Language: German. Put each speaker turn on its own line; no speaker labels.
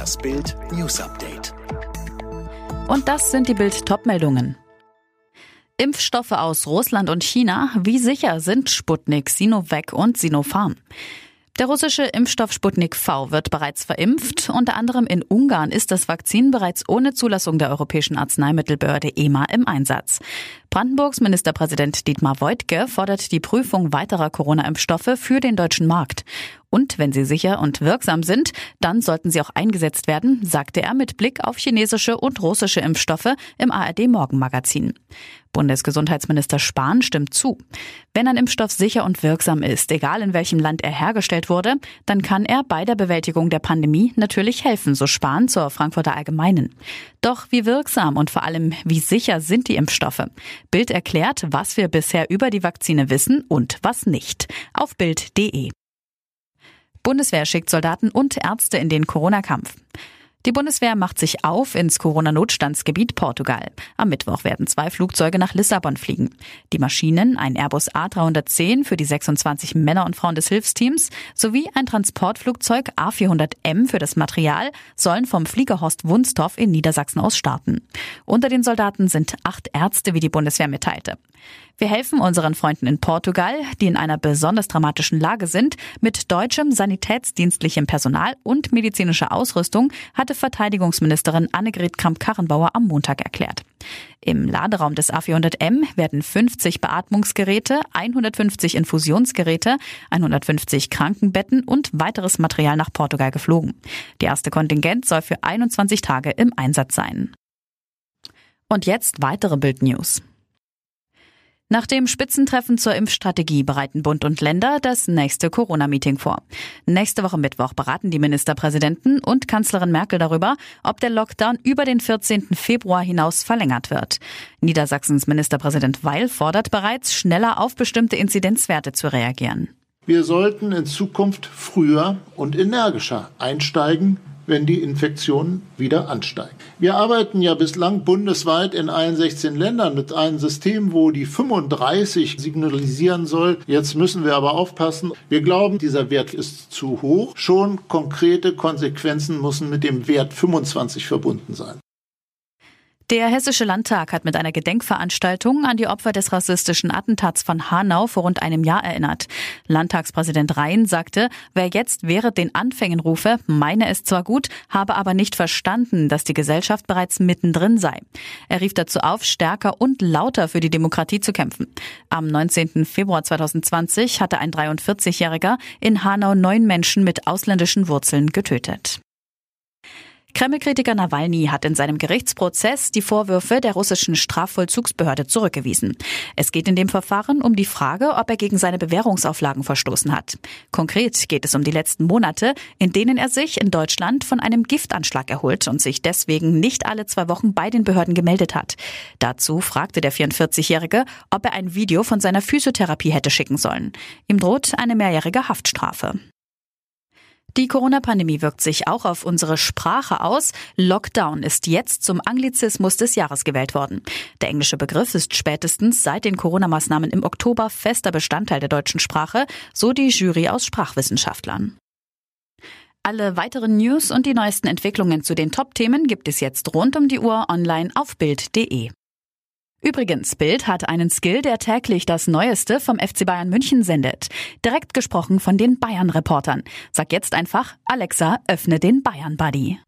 Das Bild News Update.
Und das sind die Bild Topmeldungen. Impfstoffe aus Russland und China. Wie sicher sind Sputnik, Sinovac und Sinopharm? Der russische Impfstoff Sputnik V wird bereits verimpft. Unter anderem in Ungarn ist das Vakzin bereits ohne Zulassung der Europäischen Arzneimittelbehörde EMA im Einsatz. Brandenburgs Ministerpräsident Dietmar Woidke fordert die Prüfung weiterer Corona-Impfstoffe für den deutschen Markt. Und wenn sie sicher und wirksam sind, dann sollten sie auch eingesetzt werden, sagte er mit Blick auf chinesische und russische Impfstoffe im ARD Morgenmagazin. Bundesgesundheitsminister Spahn stimmt zu. Wenn ein Impfstoff sicher und wirksam ist, egal in welchem Land er hergestellt wurde, dann kann er bei der Bewältigung der Pandemie natürlich helfen, so Spahn zur Frankfurter Allgemeinen. Doch wie wirksam und vor allem wie sicher sind die Impfstoffe? Bild erklärt, was wir bisher über die Vakzine wissen und was nicht. Auf Bild.de. Bundeswehr schickt Soldaten und Ärzte in den Corona-Kampf. Die Bundeswehr macht sich auf ins Corona-Notstandsgebiet Portugal. Am Mittwoch werden zwei Flugzeuge nach Lissabon fliegen. Die Maschinen, ein Airbus A310 für die 26 Männer und Frauen des Hilfsteams sowie ein Transportflugzeug A400M für das Material sollen vom Fliegerhorst Wunstorf in Niedersachsen aus starten. Unter den Soldaten sind acht Ärzte, wie die Bundeswehr mitteilte. Wir helfen unseren Freunden in Portugal, die in einer besonders dramatischen Lage sind. Mit deutschem sanitätsdienstlichem Personal und medizinischer Ausrüstung hatte Verteidigungsministerin Annegret Kramp-Karrenbauer am Montag erklärt. Im Laderaum des A400M werden 50 Beatmungsgeräte, 150 Infusionsgeräte, 150 Krankenbetten und weiteres Material nach Portugal geflogen. Die erste Kontingent soll für 21 Tage im Einsatz sein. Und jetzt weitere Bild News. Nach dem Spitzentreffen zur Impfstrategie bereiten Bund und Länder das nächste Corona-Meeting vor. Nächste Woche Mittwoch beraten die Ministerpräsidenten und Kanzlerin Merkel darüber, ob der Lockdown über den 14. Februar hinaus verlängert wird. Niedersachsens Ministerpräsident Weil fordert bereits, schneller auf bestimmte Inzidenzwerte zu reagieren.
Wir sollten in Zukunft früher und energischer einsteigen, wenn die Infektionen wieder ansteigen. Wir arbeiten ja bislang bundesweit in allen 16 Ländern mit einem System, wo die 35 signalisieren soll. Jetzt müssen wir aber aufpassen. Wir glauben, dieser Wert ist zu hoch. Schon konkrete Konsequenzen müssen mit dem Wert 25 verbunden sein.
Der Hessische Landtag hat mit einer Gedenkveranstaltung an die Opfer des rassistischen Attentats von Hanau vor rund einem Jahr erinnert. Landtagspräsident Rhein sagte, wer jetzt während den Anfängen rufe, meine es zwar gut, habe aber nicht verstanden, dass die Gesellschaft bereits mittendrin sei. Er rief dazu auf, stärker und lauter für die Demokratie zu kämpfen. Am 19. Februar 2020 hatte ein 43-Jähriger in Hanau neun Menschen mit ausländischen Wurzeln getötet. Kreml-Kritiker Nawalny hat in seinem Gerichtsprozess die Vorwürfe der russischen Strafvollzugsbehörde zurückgewiesen. Es geht in dem Verfahren um die Frage, ob er gegen seine Bewährungsauflagen verstoßen hat. Konkret geht es um die letzten Monate, in denen er sich in Deutschland von einem Giftanschlag erholt und sich deswegen nicht alle zwei Wochen bei den Behörden gemeldet hat. Dazu fragte der 44-Jährige, ob er ein Video von seiner Physiotherapie hätte schicken sollen. Ihm droht eine mehrjährige Haftstrafe. Die Corona-Pandemie wirkt sich auch auf unsere Sprache aus. Lockdown ist jetzt zum Anglizismus des Jahres gewählt worden. Der englische Begriff ist spätestens seit den Corona-Maßnahmen im Oktober fester Bestandteil der deutschen Sprache, so die Jury aus Sprachwissenschaftlern. Alle weiteren News und die neuesten Entwicklungen zu den Top-Themen gibt es jetzt rund um die Uhr online auf Bild.de. Übrigens, Bild hat einen Skill, der täglich das Neueste vom FC Bayern München sendet. Direkt gesprochen von den Bayern-Reportern. Sag jetzt einfach, Alexa, öffne den Bayern-Buddy.